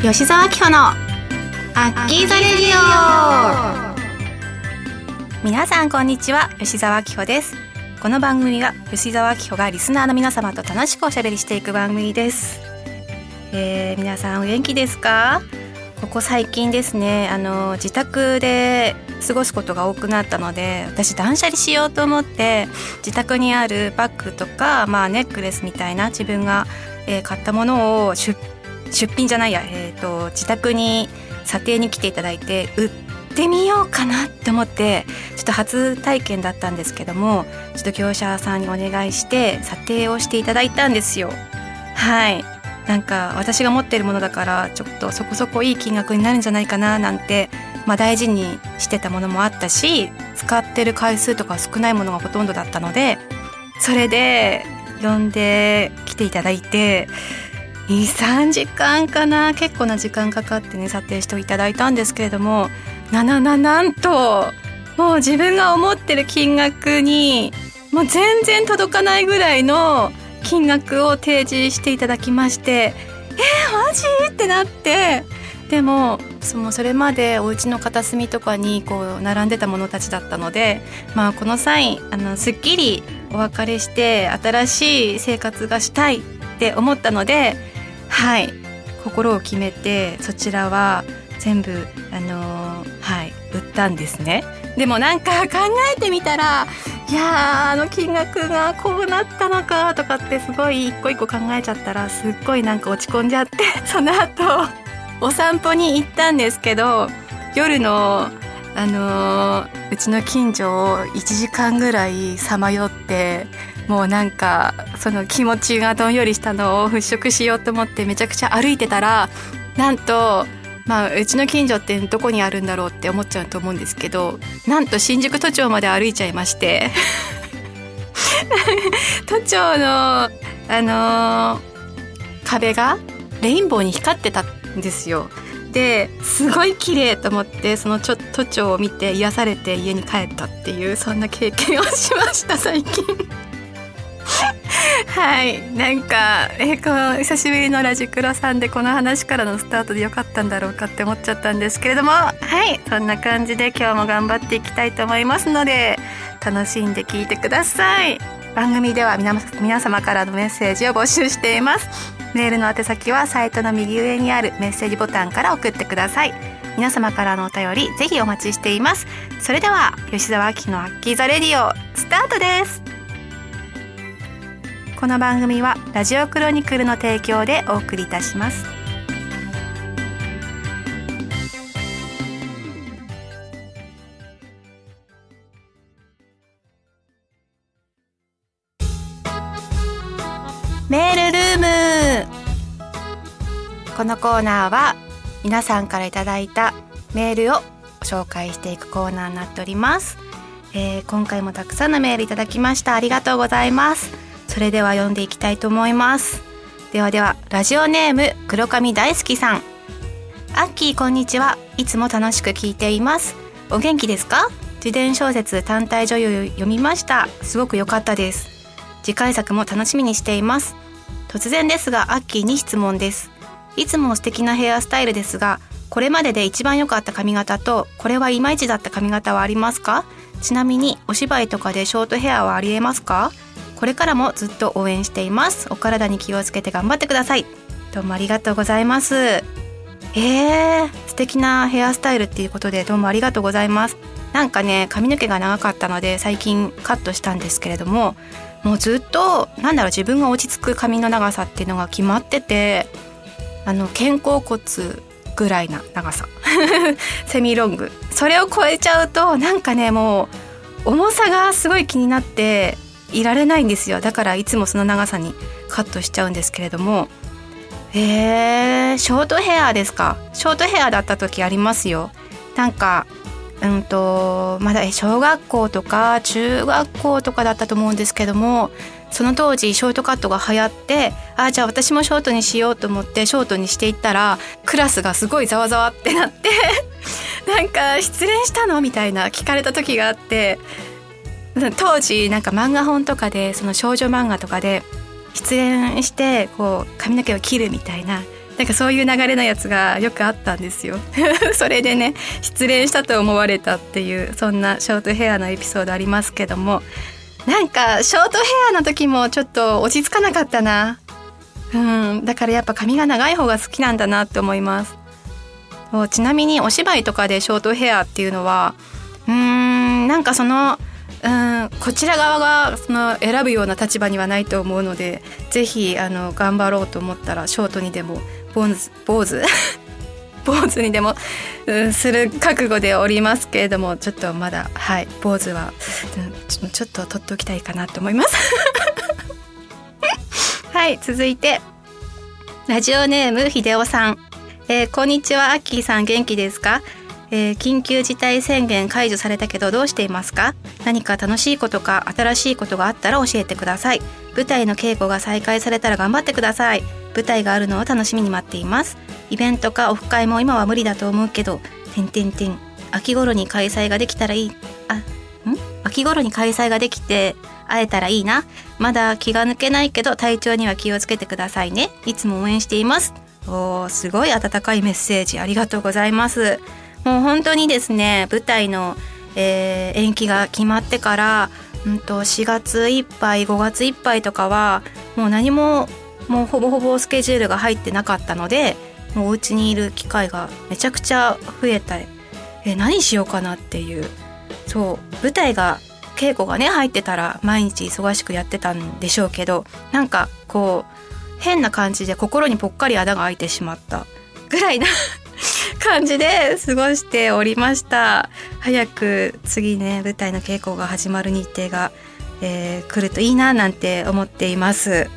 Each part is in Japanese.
吉沢明穂のアッキーザレディオ。皆さんこんにちは吉沢明穂です。この番組は吉沢明穂がリスナーの皆様と楽しくおしゃべりしていく番組です、えー、皆さんお元気ですか？ここ最近ですねあの自宅で過ごすことが多くなったので私断捨離しようと思って自宅にあるバッグとか、まあ、ネックレスみたいな自分が、えー買ったものを出出品じゃないや、えー、と自宅に査定に来ていただいて売ってみようかなって思ってちょっと初体験だったんですけどもちょっと業者さんにお願いして査定をしていただいたんですよ。はいなんか私が持ってるものだからちょっとそこそこいい金額になるんじゃないかななんて、まあ、大事にしてたものもあったし使ってる回数とか少ないものがほとんどだったのでそれで呼んで来ていただいて23時間かな。結構な時間かかってね査定していただいたんですけれども。ななななんともう自分が思ってる金額にもう全然届かないぐらいの金額を提示していただきまして。えー、マジ？ってなって。でもそのそれまでお家の片隅とかにこう並んでたものたちだったので、まあ、この際あのすっきりお別れして新しい生活がしたいって思ったのではい。心を決めてそちらは全部あのーはい売ったんですね。でもなんか考えてみたらいやあの金額がこうなったのかとかってすごい一個一個考えちゃったらすっごいなんか落ち込んじゃってその後お散歩に行ったんですけど夜のあのーうちの近所を1時間ぐらいさまよってもうなんかその気持ちがどんよりしたのを払拭しようと思ってめちゃくちゃ歩いてたらなんとまあうちの近所ってどこにあるんだろうって思っちゃうと思うんですけどなんと新宿都庁まで歩いちゃいまして 都庁のあのー壁がレインボーに光ってたんですよ。ですごい綺麗と思ってそのちょ都庁を見て癒されて家に帰ったっていうそんな経験をしました最近。はい。なんかえこう久しぶりのラジクロさんでこの話からのスタートでよかったんだろうかって思っちゃったんですけれども。はい。そんな感じで今日も頑張っていきたいと思いますので楽しんで聞いてください。番組では皆皆様からのメッセージを募集しています。メールの宛先はサイトの右上にあるメッセージボタンから送ってください。皆様からのお便りぜひお待ちしています。それでは吉澤明のアッキーザレディオスタートです。この番組はラジオクロニクルの提供でお送りいたします。メールルこのコーナーは皆さんからいただいたメールを紹介していくコーナーになっております、えー今回もたくさんのメールいただきました。ありがとうございます。それでは読んでいきたいと思います。ではではラジオネーム黒髪大好きさん。アッキーこんにちは。いつも楽しく聞いています。お元気ですか？自伝小説単体女優読みました。すごく良かったです。次回作も楽しみにしています。突然ですがアッキーに質問です。いつも素敵なヘアスタイルですがこれまでで一番良かった髪型とこれはいまいちだった髪型はありますか？ちなみにお芝居とかでショートヘアはありえますか？これからもずっと応援しています。お体に気をつけて頑張ってください。どうもありがとうございます。えー、素敵なヘアスタイルっていうことでどうもありがとうございます。なんかね髪の毛が長かったので最近カットしたんですけれどももうずっとなんだろう自分が落ち着く髪の長さっていうのが決まっててあの肩甲骨ぐらいな長さ。セミロング。それを超えちゃうとなんかねもう重さがすごい気になっていられないんですよ。だからいつもその長さにカットしちゃうんですけれども。えー、ショートヘアですか？ショートヘアだった時ありますよ。なんかうんとまだえ小学校とか中学校とかだったと思うんですけどもその当時ショートカットが流行ってあじゃあ私もショートにしようと思ってショートにしていったらクラスがすごいざわざわってなって なんか失恋したのみたいな聞かれた時があって当時なんか漫画本とかでその少女漫画とかで失恋してこう髪の毛を切るみたいななんかそういう流れのやつがよくあったんですよ。それでね失恋したと思われたっていうそんなショートヘアのエピソードありますけどもなんかショートヘアの時もちょっと落ち着かなかったな。うん。だからやっぱ髪が長い方が好きなんだなって思います。ちなみにお芝居とかでショートヘアっていうのはうーんなんかそのうんこちら側がその選ぶような立場にはないと思うのでぜひあの頑張ろうと思ったらショートにでも坊主坊主？坊主にでも、うん、する覚悟でおりますけれどもちょっとまだはい坊主は、うん、ちょっと取っておきたいかなと思います。はい続いてラジオネーム秀夫さん、えー、こんにちはアッキーさん元気ですか？えー、緊急事態宣言解除されたけどどうしていますか？何か楽しいことか新しいことがあったら教えてください。舞台の稽古が再開されたら頑張ってください。舞台があるのを楽しみに待っています。イベントかオフ会も今は無理だと思うけどてんてんてん。秋頃に開催ができたらいい。あん？秋頃に開催ができて会えたらいいな。まだ気が抜けないけど体調には気をつけてくださいね。いつも応援しています。おーすごい温かいメッセージ。ありがとうございます。もう本当にですね舞台の、えー、延期が決まってから、うんと、4月いっぱい5月いっぱいとかはもう何ももうほぼほぼスケジュールが入ってなかったのでもうお家にいる機会がめちゃくちゃ増えたえ何しようかなっていう。そう舞台が稽古がね入ってたら毎日忙しくやってたんでしょうけどなんかこう変な感じで心にぽっかり穴が開いてしまったぐらいな感じで過ごしておりました。早く次ね舞台の稽古が始まる日程が、えー、来るといいななんて思っています。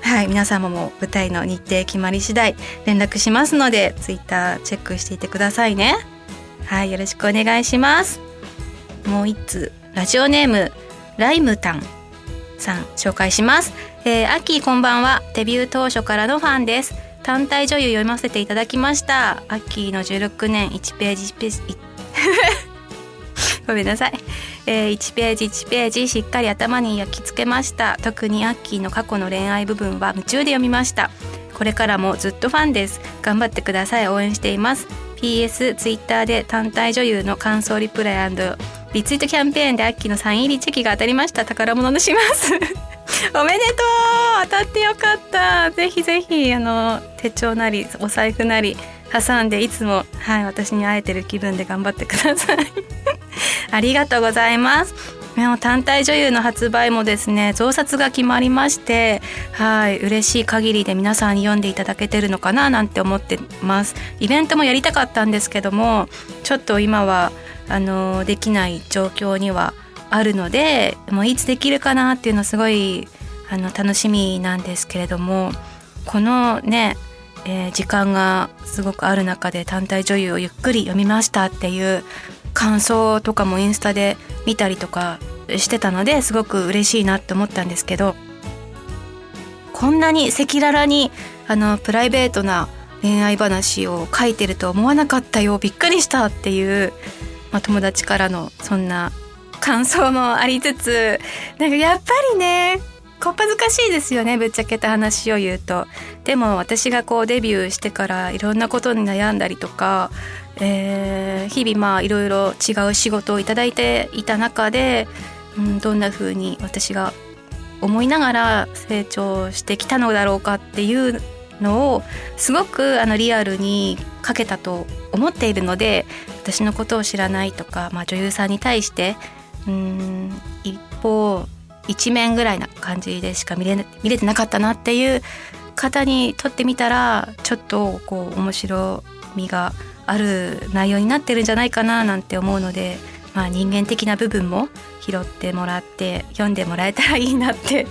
はい皆様も舞台の日程決まり次第連絡しますのでツイッターチェックしていてくださいね。はいよろしくお願いします。もう一通ラジオネームライムタンさん紹介します、えー、アッキーこんばんは。デビュー当初からのファンです。単体女優読ませていただきました。アッキーの16年1ページ1ページ ごめんなさい、えー、1ページ1ページしっかり頭に焼き付けました。特にアッキーの過去の恋愛部分は夢中で読みました。これからもずっとファンです。頑張ってください。応援しています。PS ツイッターで単体女優の感想リプライリツイートキャンペーンでアッキーのサイン入りチェキが当たりました。宝物にします。おめでとう。当たってよかった。ぜひぜひあの手帳なりお財布なり挟んでいつもはい私に会えてる気分で頑張ってください。ありがとうございます。単体女優の発売もですね増刷が決まりましてはい嬉しい限りで皆さんに読んでいただけてるのかななんて思ってます。イベントもやりたかったんですけどもちょっと今はあのできない状況にはあるのでもういつできるかなっていうのすごいあの楽しみなんですけれどもこのね、えー、時間がすごくある中で単体女優をゆっくり読みましたっていう感想とかもインスタで見たりとかしてたのですごく嬉しいなって思ったんですけどこんなに赤裸々にあのプライベートな恋愛話を書いてると思わなかったよ。びっくりしたっていう、まあ、友達からのそんな感想もありつつなんかやっぱりねこっぱずかしいですよねぶっちゃけた話を言うと。でも私がこうデビューしてからいろんなことに悩んだりとか、えー、日々まあいろいろ違う仕事を頂いていた中で、うん、どんな風に私が思いながら成長してきたのだろうかっていうのをすごくあのリアルに書けたと思っているので私のことを知らないとか、まあ、女優さんに対してうん。一方一面ぐらいな感じでしか見れ見れてなかったなっていう方にとってみたらちょっとこう面白みがある内容になってるんじゃないかななんて思うので、まあ、人間的な部分も拾ってもらって読んでもらえたらいいなって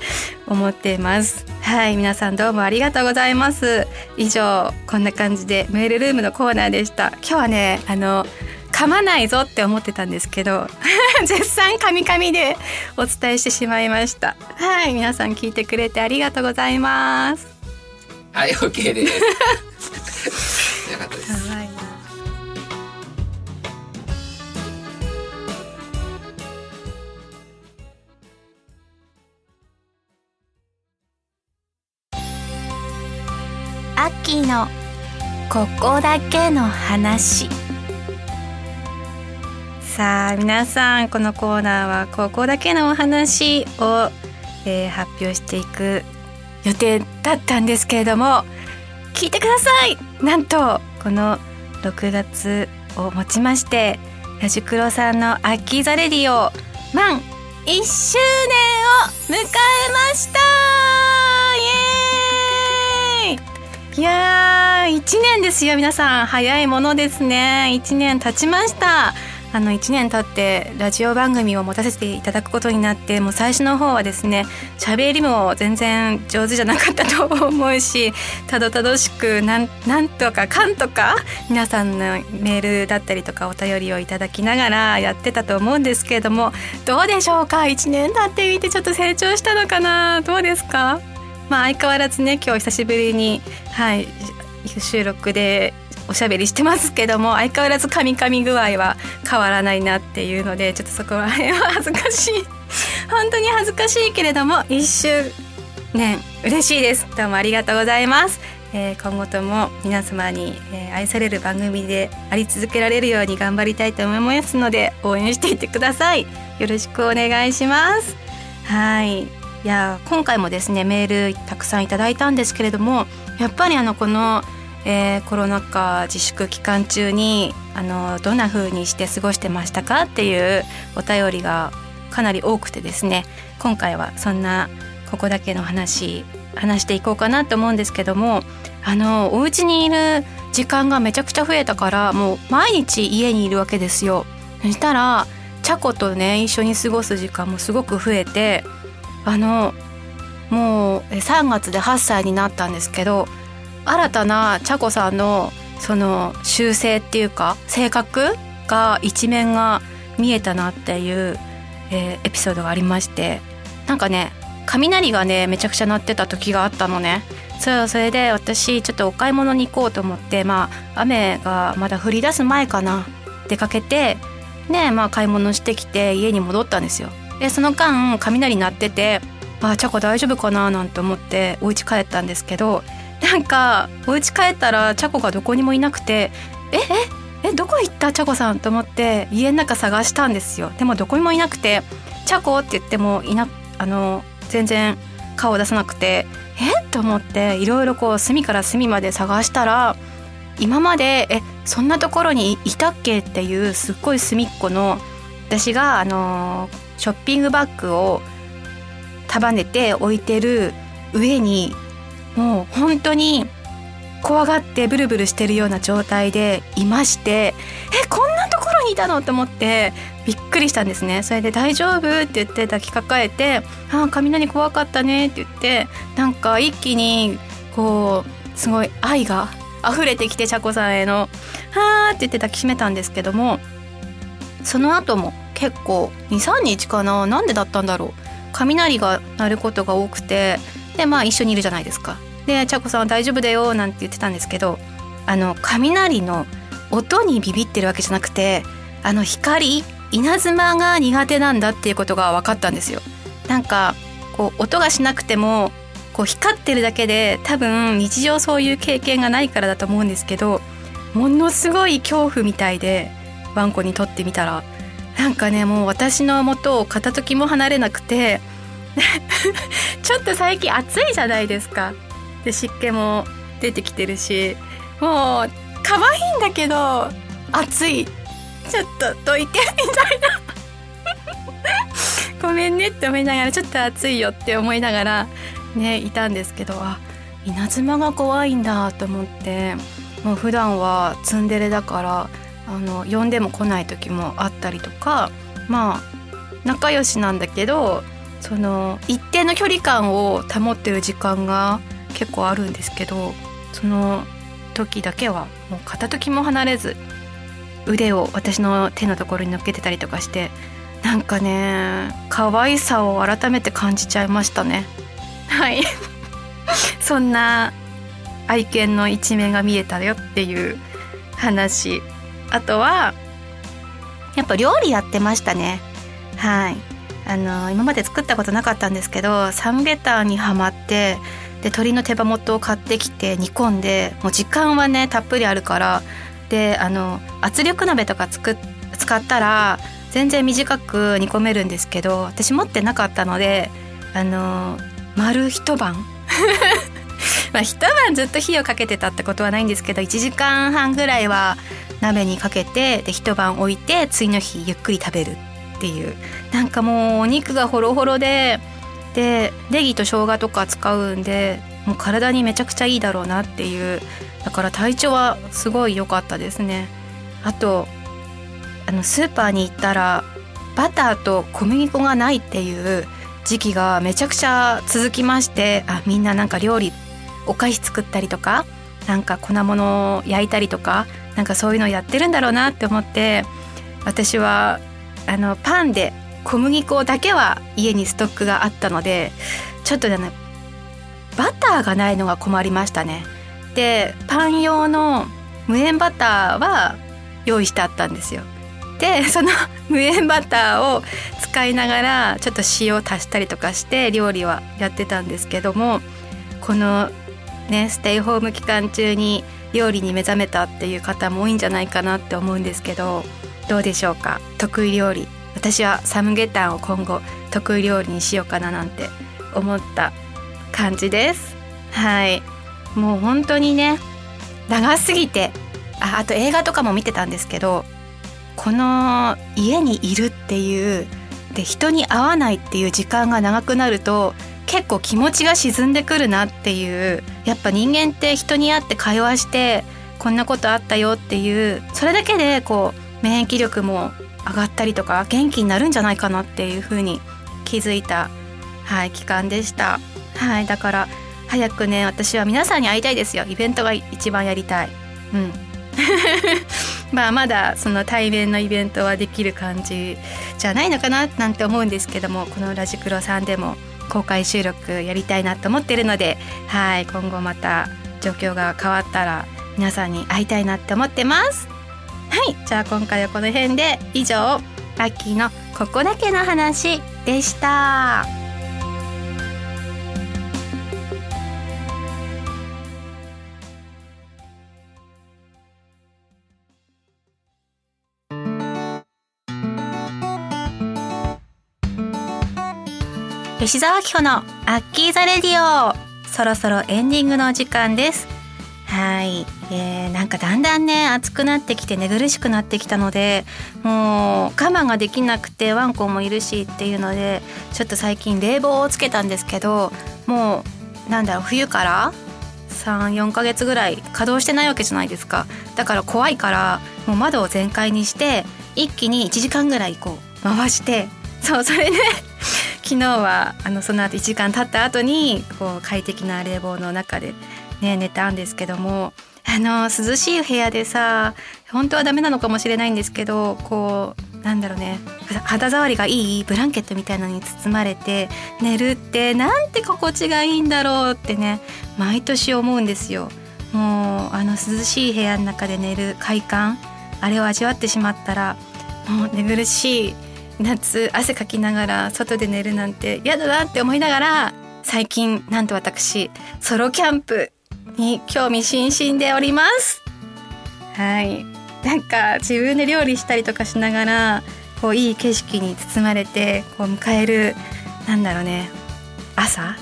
思っています。はい皆さんどうもありがとうございます。以上こんな感じでメールルームのコーナーでした。今日はねあの噛まないぞって思ってたんですけど 絶賛カミカミでお伝えしてしまいました。はい皆さん聞いてくれてありがとうございます。はい OK です。よかったです。アッキーのここだけの話さあ皆さんこのコーナーはここだけのお話を、えー、発表していく予定だったんですけれども聞いてください。なんとこの6月をもちましてラジクロさんの「アキザレディオ」満1周年を迎えました。イエーイ。いやー1年ですよ皆さん。早いものですね。1年経ちました。あの1年経ってラジオ番組を持たせていただくことになってもう最初の方はですね喋りも全然上手じゃなかったと思うしたどたどしくなんなんとかかんとか皆さんのメールだったりとかお便りをいただきながらやってたと思うんですけれどもどうでしょうか？1年経ってみてちょっと成長したのかな？どうですか？まあ相変わらずね今日久しぶりにはい収録でおしゃべりしてますけども相変わらず噛み噛み具合は変わらないなっていうのでちょっとそこら辺は恥ずかしい。本当に恥ずかしいけれども1周年嬉しいです。どうもありがとうございます、えー、今後とも皆様に、えー、愛される番組であり続けられるように頑張りたいと思いますので応援していてください。よろしくお願いします。はい。いや今回もですねメールたくさんいただいたんですけれどもやっぱりあのこの「えー、コロナ禍自粛期間中にあのどんな風にして過ごしてましたかっていうお便りがかなり多くてですね今回はそんなここだけの話話していこうかなと思うんですけどもあのお家にいる時間がめちゃくちゃ増えたからもう毎日家にいるわけですよ。そしたらチャコとね一緒に過ごす時間もすごく増えてあのもう3月で8歳になったんですけど新たな茶子さんのその習性っていうか性格が一面が見えたなっていう、えー、エピソードがありましてなんかね雷がねめちゃくちゃ鳴ってた時があったのね。そうそれで私ちょっとお買い物に行こうと思ってまあ雨がまだ降り出す前かな。出かけてねまあ買い物してきて家に戻ったんですよ。でその間雷鳴っててああチャコ大丈夫かな？なんて思ってお家帰ったんですけどなんかお家帰ったらチャコがどこにもいなくてえええどこ行った？チャコさんと思って家の中探したんですよ。でもどこにもいなくて「チャコ」って言ってもいなあの全然顔を出さなくてえ？っと思っていろいろこう隅から隅まで探したら今までえそんなところにいたっけ？っていうすっごい隅っこの私があのショッピングバッグを束ねて置いてる上にもう本当に怖がってブルブルしてるような状態でいましてえこんなところにいたのと思ってびっくりしたんですねそれで「大丈夫?」って言って抱きかかえて「ああ雷怖かったね」って言ってなんか一気にこうすごい愛が溢れてきて茶子さんへの「はあ」って言って抱きしめたんですけどもその後も結構23日かななんでだったんだろう雷が鳴ることが多くてでまあ一緒にいるじゃないですかで「ちゃこさんは大丈夫だよ」なんて言ってたんですけどあの雷の音にビビってるわけじゃなくてあの光稲妻が苦手なんだっていうことが分かったんですよ。なんかこう音がしなくてもこう光ってるだけで多分日常そういう経験がないからだと思うんですけどものすごい恐怖みたいでワンコにとってみたらなんかねもう私の元を片時も離れなくて ちょっと最近暑いじゃないですかで湿気も出てきてるしもう可愛いんだけど暑い。ちょっとどいてみたいな。ごめんねって思いながらちょっと暑いよって思いながらねいたんですけどあ稲妻が怖いんだと思ってもう普段はツンデレだからあの呼んでも来ない時もあったりとかまあ仲良しなんだけどその一定の距離感を保ってる時間が結構あるんですけどその時だけはもう片時も離れず腕を私の手のところに乗っけてたりとかしてなんかね可愛さを改めて感じちゃいましたね。はい。そんな愛犬の一面が見えたよっていう話。あとはやっぱ料理やってましたね。はい。あの今まで作ったことなかったんですけどサムゲタンにはまってで鶏の手羽元を買ってきて煮込んでもう時間はねたっぷりあるからであの圧力鍋とかつく使ったら全然短く煮込めるんですけど私持ってなかったのであの丸一晩。まあ一晩ずっと火をかけてたってことはないんですけど1時間半ぐらいは鍋にかけてで一晩置いて次の日ゆっくり食べるっていう。なんかもうお肉がホロホロででネギと生姜とか使うんでもう体にめちゃくちゃいいだろうなっていう。だから体調はすごい良かったですね。あとあのスーパーに行ったらバターと小麦粉がないっていう時期がめちゃくちゃ続きましてあみんななんか料理お菓子作ったりとかなんか粉物を焼いたりとかなんかそういうのやってるんだろうなって思って私はあのパンで小麦粉だけは家にストックがあったのでちょっとねバターがないのが困りましたね。でパン用の無塩バターは用意してあったんですよ。でその 無塩バターを使いながらちょっと塩を足したりとかして料理はやってたんですけどもこのねステイホーム期間中に料理に目覚めたっていう方も多いんじゃないかなって思うんですけどどうでしょうか？得意料理。私はサムゲタンを今後得意料理にしようかななんて思った感じです。はい。もう本当にね長すぎて。ああと映画とかも見てたんですけどこの家にいるっていうで人に会わないっていう時間が長くなると結構気持ちが沈んでくるなっていうやっぱ人間って人に会って会話してこんなことあったよっていうそれだけでこう免疫力も上がったりとか元気になるんじゃないかなっていうふうに気づいた、はい、期間でした。はい、だから早くね私は皆さんに会いたいですよイベントが一番やりたい。うん まあまだその対面のイベントはできる感じじゃないのかななんて思うんですけどもこのラジクロさんでも公開収録やりたいなと思ってるのではい今後また状況が変わったら皆さんに会いたいなって思ってますはい。じゃあ今回はこの辺で以上ラッキーのここだけの話でした。吉沢紀穂のアッキーザレディオ。そろそろエンディングの時間です。はい、えー、なんかだんだんね暑くなってきて寝苦しくなってきたのでもう我慢ができなくてワンコもいるしっていうのでちょっと最近冷房をつけたんですけどもうなんだろう冬から34ヶ月ぐらい稼働してないわけじゃないですか。だから怖いからもう窓を全開にして一気に1時間ぐらいこう回してそうそれで昨日はあのその後1時間経った後にこう快適な冷房の中で、ね、寝たんですけどもあの涼しい部屋でさ本当はダメなのかもしれないんですけどこうなんだろうね肌触りがいいブランケットみたいなのに包まれて寝るってなんて心地がいいんだろうってね毎年思うんですよ。もうあの涼しい部屋の中で寝る快感あれを味わってしまったらもう寝苦しい夏汗かきながら外で寝るなんて嫌だなって思いながら最近なんと私ソロキャンプに興味津々でおります。はい。なんか自分で料理したりとかしながらこういい景色に包まれてこう迎えるなんだろうね。朝？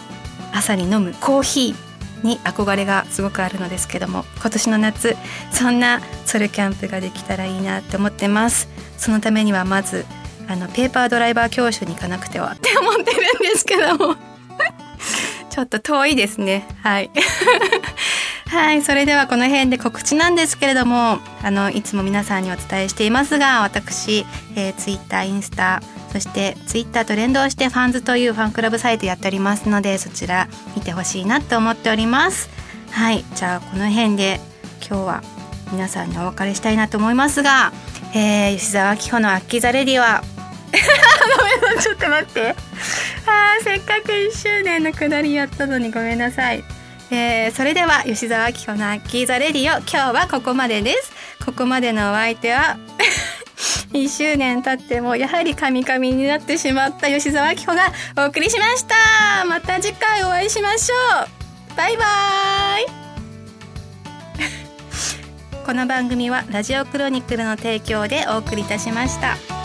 朝に飲むコーヒーに憧れがすごくあるのですけども今年の夏そんなソロキャンプができたらいいなって思ってます。そのためにはまずあのペーパードライバー教習に行かなくてはって思ってるんですけども。ちょっと遠いですね。はい。はいそれではこの辺で告知なんですけれどもあのいつも皆さんにお伝えしていますが私、えー、ツイッターインスタそしてツイッターと連動してファンズというファンクラブサイトやっておりますのでそちら見てほしいなと思っております。はいじゃあこの辺で今日は皆さんにお別れしたいなと思いますが、えー、吉沢明穂のアッキザレディは ごめんなちょっと待って。あせっかく1周年のくだりやったのにごめんなさい。えー、それでは吉沢明子のアッキーザレディオ今日はここまでです。ここまでのお相手は 1周年経ってもやはりカミカミになってしまった吉沢明子がお送りしました。また次回お会いしましょう。バイバイ。この番組はラジオクロニクルの提供でお送りいたしました。